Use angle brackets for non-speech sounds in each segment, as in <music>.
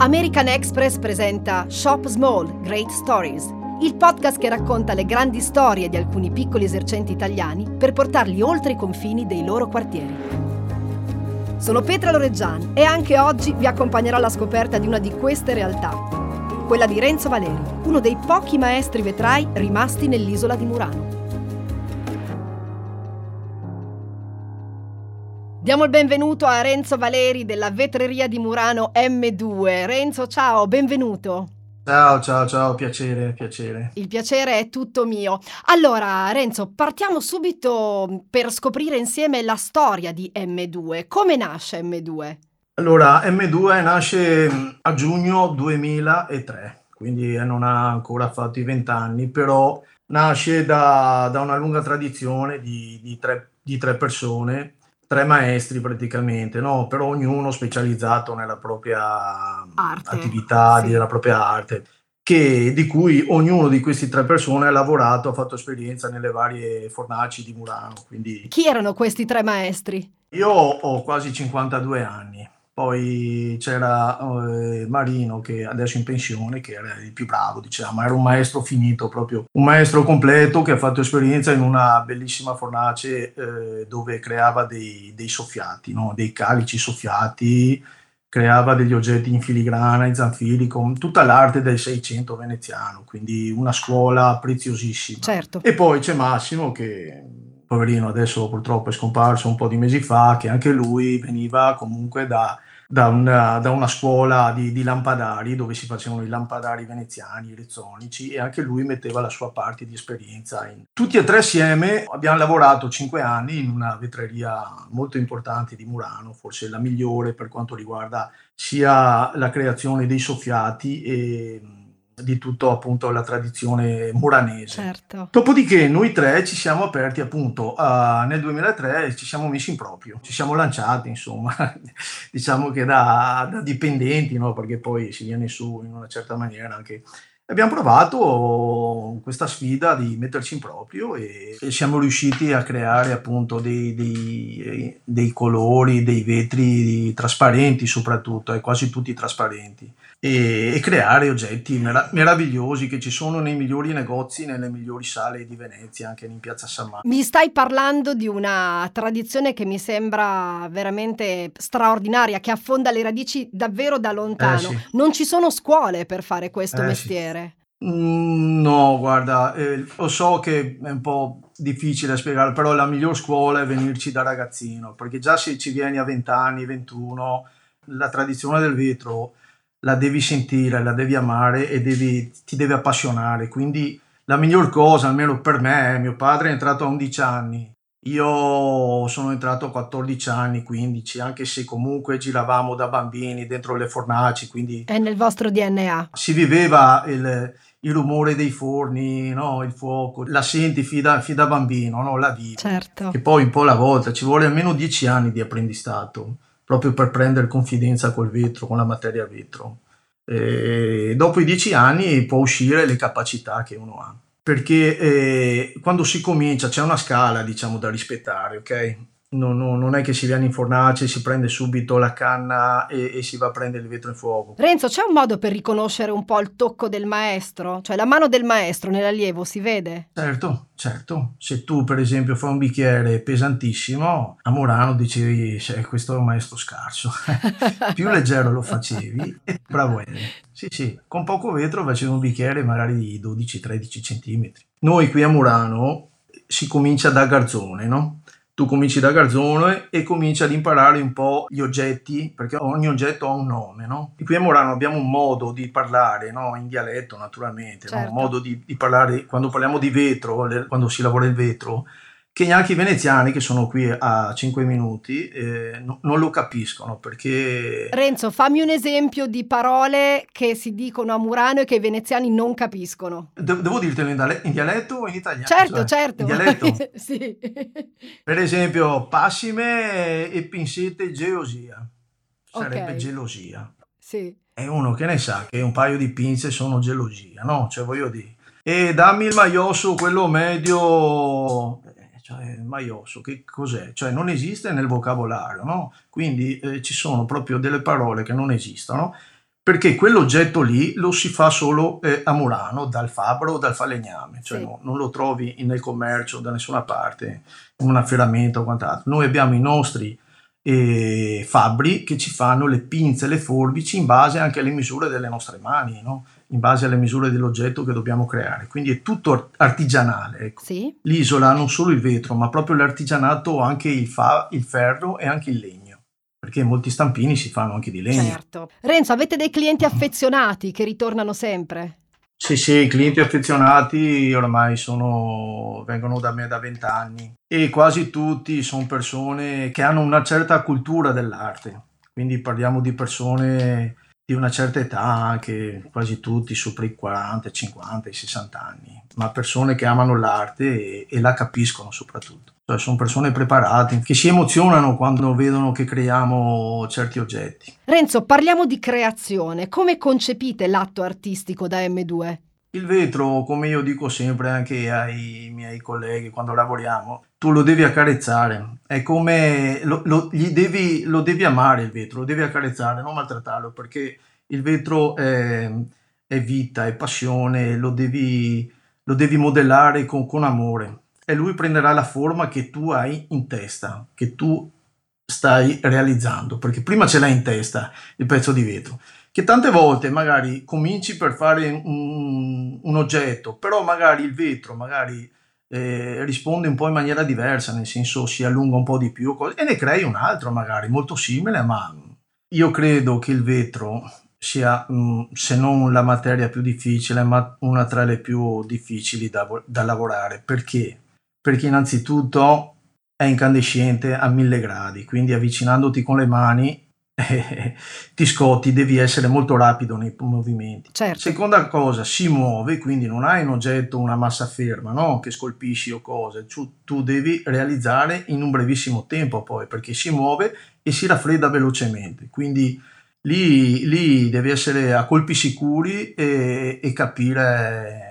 American Express presenta Shop Small, Great Stories, il podcast che racconta le grandi storie di alcuni piccoli esercenti italiani per portarli oltre i confini dei loro quartieri. Sono Petra Loreggian e anche oggi vi accompagnerò alla scoperta di una di queste realtà, quella di Renzo Valeri, uno dei pochi maestri vetrai rimasti nell'isola di Murano. Diamo il benvenuto a Renzo Valeri della vetreria di Murano M2. Renzo, ciao, benvenuto. Ciao, ciao, ciao, piacere, piacere. Il piacere è tutto mio. Allora, Renzo, partiamo subito per scoprire insieme la storia di M2. Come nasce M2? Allora, M2 nasce mm, a giugno 2003, quindi non ha ancora fatto i vent'anni, però nasce da, da, una lunga tradizione di, di, tre, di tre persone tre maestri praticamente, no? però ognuno specializzato nella propria arte. attività, sì. nella propria arte, che, di cui ognuno di questi tre persone ha lavorato, ha fatto esperienza nelle varie fornaci di Murano. Quindi... Chi erano questi tre maestri? Io ho quasi 52 anni poi c'era eh, Marino che adesso è in pensione, che era il più bravo, diciamo, era un maestro finito proprio, un maestro completo che ha fatto esperienza in una bellissima fornace eh, dove creava dei, dei soffiati, no? dei calici soffiati, creava degli oggetti in filigrana, in zanfili, con tutta l'arte del Seicento veneziano, quindi una scuola preziosissima. Certo. E poi c'è Massimo che poverino adesso purtroppo è scomparso un po' di mesi fa, che anche lui veniva comunque da da una, da una scuola di, di, lampadari dove si facevano i lampadari veneziani, rezzonici e anche lui metteva la sua parte di esperienza. Tutti e tre assieme abbiamo lavorato cinque anni in una vetreria molto importante di Murano, forse la migliore per quanto riguarda sia la creazione dei soffiati e di tutto appunto la tradizione muranese. Certo. Dopodiché noi tre ci siamo aperti appunto uh, nel 2003 ci siamo messi in proprio, ci siamo lanciati insomma, <laughs> diciamo che da, da dipendenti, no? perché poi si viene su in una certa maniera anche Abbiamo provato questa sfida di metterci in proprio e, e siamo riusciti a creare appunto dei, dei, dei, colori, dei vetri trasparenti soprattutto, e quasi tutti trasparenti, e, e creare oggetti merav- meravigliosi che ci sono nei migliori negozi, nelle migliori sale di Venezia, anche in piazza San Marco. Mi stai parlando di una tradizione che mi sembra veramente straordinaria, che affonda le radici davvero da lontano. Eh sì. Non ci sono scuole per fare questo eh mestiere. Sì. Mm, no, guarda, eh, lo so che è un po' difficile da spiegare, però la miglior scuola è venirci da ragazzino, perché già se ci vieni a 20 anni, 21, la tradizione del vetro la devi sentire, la devi amare e devi, ti deve appassionare. Quindi la miglior cosa, almeno per me, mio padre è entrato a 11 anni, io sono entrato a 14 anni, 15, anche se comunque giravamo da bambini dentro le fornaci, quindi... È nel vostro DNA. Si viveva il il rumore dei forni, no? il fuoco, la senti fin da, fin da bambino, no? la vivi. Certo. E poi un po' alla volta ci vuole almeno dieci anni di apprendistato, proprio per prendere confidenza col vetro, con la materia vetro. E dopo i dieci anni può uscire le capacità che uno ha. Perché eh, quando si comincia c'è una scala, diciamo, da rispettare, ok? No, no, non è che si viene in fornace, si prende subito la canna e, e, si va a prendere il vetro in fuoco. Renzo, c'è un modo per riconoscere un po' il tocco del maestro? Cioè la mano del maestro nell'allievo si vede? Certo, certo. Se tu per esempio fai un bicchiere pesantissimo, a Murano dicevi questo è un maestro scarso. <laughs> Più leggero lo facevi e bravo eri. Sì, sì, con poco vetro facevi un bicchiere magari di 12-13 centimetri. Noi qui a Murano si comincia da garzone, no? Tu cominci da garzone e cominci ad imparare un po' gli oggetti, perché ogni oggetto ha un nome, no? Qui a Murano abbiamo un modo di parlare, no? In dialetto naturalmente, certo. no? un modo di, di, parlare, quando parliamo di vetro, quando si lavora il vetro, neanche i veneziani che sono qui a 5 minuti eh, no, non lo capiscono perché... Renzo, fammi un esempio di parole che si dicono a Murano e che i veneziani non capiscono. De- devo dirtelo in, in, dialetto o in italiano? Certo, cioè, certo. In dialetto? <laughs> sì. Per esempio, passime e pinsete gelosia. Sarebbe okay. gelosia. Sì. È uno che ne sa che un paio di pinze sono gelosia, no? Cioè voglio dire... E dammi il maiossu, quello medio cioè maiosco, che cos'è? Cioè non esiste nel vocabolario, no? Quindi eh, ci sono proprio delle parole che non esistono, perché quell'oggetto lì lo si fa solo eh, a Murano, dal fabbro o dal falegname, cioè sì. no, non lo trovi nel commercio da nessuna parte, in un affieramento o quant'altro. Noi abbiamo i nostri eh, fabbri che ci fanno le pinze e le forbici in base anche alle misure delle nostre mani, no? in base alle misure dell'oggetto che dobbiamo creare. Quindi è tutto artigianale. Ecco. Sì. L'isola non solo il vetro, ma proprio l'artigianato, anche il, fa- il ferro e anche il legno perché molti stampini si fanno anche di legno. Certo. Renzo, avete dei clienti affezionati che ritornano sempre? Sì, sì, i clienti affezionati ormai sono, vengono da me da vent'anni e quasi tutti sono persone che hanno una certa cultura dell'arte, quindi parliamo di persone di una certa età, anche quasi tutti sopra i 40, 50, 60 anni, ma persone che amano l'arte e, e la capiscono soprattutto. Cioè, sono persone preparate che si emozionano quando vedono che creiamo certi oggetti. Renzo, parliamo di creazione. Come concepite l'atto artistico da M2? Il vetro, come io dico sempre anche ai miei colleghi quando lavoriamo, tu lo devi accarezzare. È come lo, lo, devi, lo devi amare il vetro, lo devi accarezzare, non maltrattarlo, perché il vetro è, è vita, è passione, lo devi, lo devi modellare con, con amore e lui prenderà la forma che tu hai in testa, che tu stai realizzando, perché prima ce l'hai in testa il pezzo di vetro, che tante volte magari cominci per fare un, un oggetto, però magari il vetro magari eh, risponde un po' in maniera diversa, nel senso si allunga un po' di più e ne crei un altro magari molto simile, ma io credo che il vetro sia, se non la materia più difficile, ma una tra le più difficili da, da lavorare. Perché? perché innanzitutto è incandescente a mille gradi, quindi avvicinandoti con le mani eh, <laughs> ti scotti, devi essere molto rapido nei movimenti. Certo. Seconda cosa, si muove, quindi non hai un oggetto, una massa ferma, no? che scolpisci o cose, tu, tu devi realizzare in un brevissimo tempo poi, perché si muove e si raffredda velocemente, quindi lì, lì devi essere a colpi sicuri e, e capire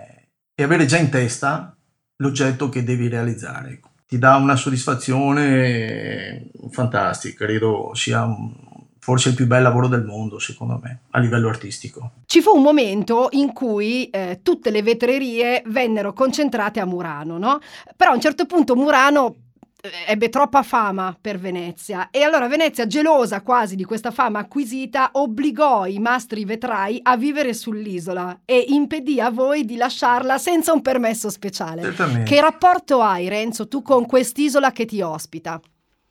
e avere già in testa l'oggetto che devi realizzare. Ti dà una soddisfazione fantastica, credo sia forse il più bel lavoro del mondo, secondo me, a livello artistico. Ci fu un momento in cui eh, tutte le vetrerie vennero concentrate a Murano, no? Però a un certo punto Murano ebbe troppa fama per Venezia e allora Venezia, gelosa quasi di questa fama acquisita, obbligò i mastri vetrai a vivere sull'isola e impedì a voi di lasciarla senza un permesso speciale. Che rapporto hai, Renzo, tu con quest'isola che ti ospita?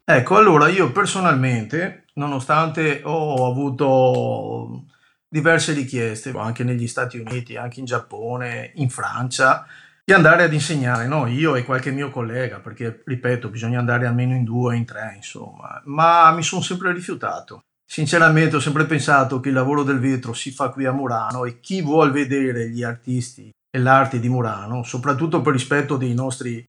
Ecco, allora io personalmente, nonostante ho avuto diverse richieste anche negli Stati Uniti, anche in Giappone, in Francia, di andare ad insegnare, no? io e qualche mio collega, perché ripeto, bisogna andare almeno in due in tre, insomma, ma mi sono sempre rifiutato. Sinceramente ho sempre pensato che il lavoro del vetro si fa qui a Murano e chi vuol vedere gli artisti e l'arte di Murano, soprattutto per rispetto dei nostri,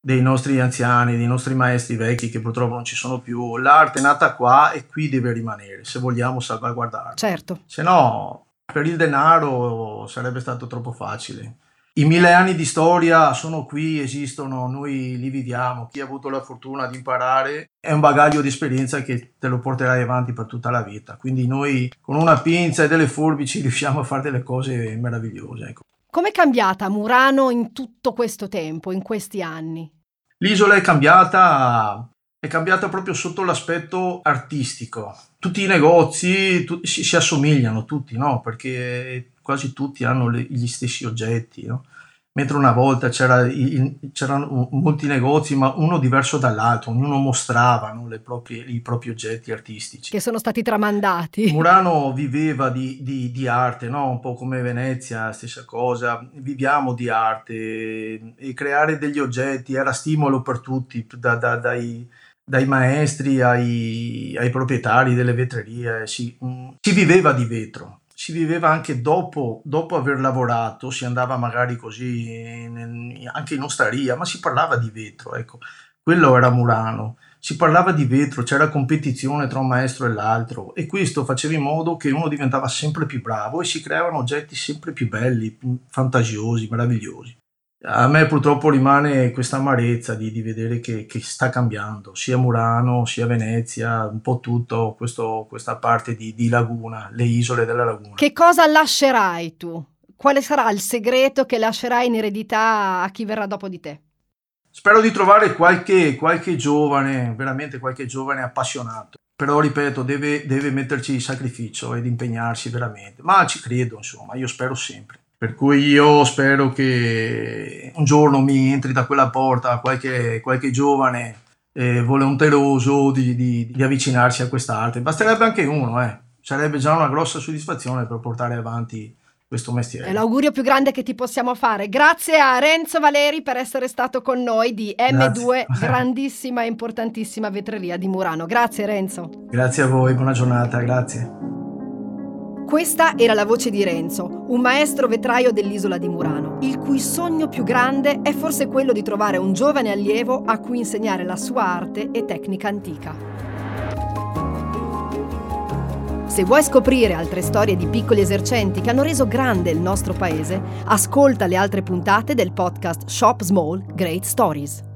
dei nostri anziani, dei nostri maestri vecchi che purtroppo non ci sono più, l'arte è nata qua e qui deve rimanere se vogliamo salvaguardarla. Certo. Se no, per il denaro sarebbe stato troppo facile. I mille anni di storia sono qui, esistono, noi li viviamo. Chi ha avuto la fortuna di imparare è un bagaglio di esperienza che te lo porterai avanti per tutta la vita. Quindi noi con una pinza e delle forbici riusciamo a fare delle cose meravigliose. Ecco. Com'è cambiata Murano in tutto questo tempo, in questi anni? L'isola è cambiata, è cambiata proprio sotto l'aspetto artistico. Tutti i negozi tu, si, si, assomigliano, tutti, no? Perché quasi tutti hanno le, gli stessi oggetti, no? Mentre una volta c'era, c'erano molti negozi, ma uno diverso dall'altro, ognuno mostrava no, proprie, i propri oggetti artistici. Che sono stati tramandati. Murano viveva di, di, di arte, no? un po' come Venezia, stessa cosa, viviamo di arte e creare degli oggetti era stimolo per tutti, da, da, dai, dai maestri ai, ai, proprietari delle vetrerie, si, si viveva di vetro si viveva anche dopo, dopo aver lavorato, si andava magari così in, anche in osteria, ma si parlava di vetro, ecco, quello era Murano, si parlava di vetro, c'era competizione tra un maestro e l'altro e questo faceva in modo che uno diventava sempre più bravo e si creavano oggetti sempre più belli, fantasiosi, meravigliosi. A me purtroppo rimane questa amarezza di, di vedere che, che, sta cambiando, sia Murano, sia Venezia, un po' tutto questo, questa parte di, di laguna, le isole della laguna. Che cosa lascerai tu? Quale sarà il segreto che lascerai in eredità a chi verrà dopo di te? Spero di trovare qualche, qualche giovane, veramente qualche giovane appassionato. Però ripeto, deve, deve metterci sacrificio ed impegnarsi veramente. Ma ci credo, insomma, io spero sempre. Per cui io spero che un giorno mi entri da quella porta qualche, qualche giovane eh, volenteroso di, di, di, avvicinarsi a quest'arte. Basterebbe anche uno, eh. sarebbe già una grossa soddisfazione per portare avanti questo mestiere. È l'augurio più grande che ti possiamo fare. Grazie a Renzo Valeri per essere stato con noi di M2, Grazie. <laughs> grandissima e importantissima vetreria di Murano. Grazie Renzo. Grazie a voi, buona giornata, grazie. Questa era la voce di Renzo, un maestro vetraio dell'isola di Murano, il cui sogno più grande è forse quello di trovare un giovane allievo a cui insegnare la sua arte e tecnica antica. Se vuoi scoprire altre storie di piccoli esercenti che hanno reso grande il nostro paese, ascolta le altre puntate del podcast Shop Small Great Stories.